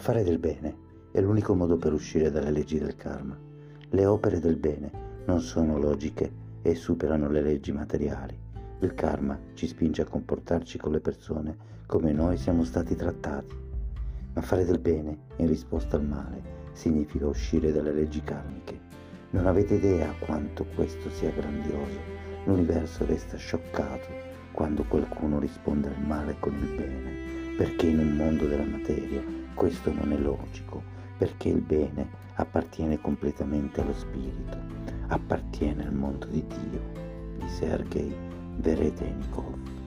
Fare del bene è l'unico modo per uscire dalle leggi del karma. Le opere del bene non sono logiche e superano le leggi materiali. Il karma ci spinge a comportarci con le persone come noi siamo stati trattati. Ma fare del bene in risposta al male significa uscire dalle leggi karmiche. Non avete idea quanto questo sia grandioso. L'universo resta scioccato quando qualcuno risponde al male con il bene, perché in un mondo della materia questo non è logico perché il bene appartiene completamente allo spirito, appartiene al mondo di Dio, di Sergei Veredenikov.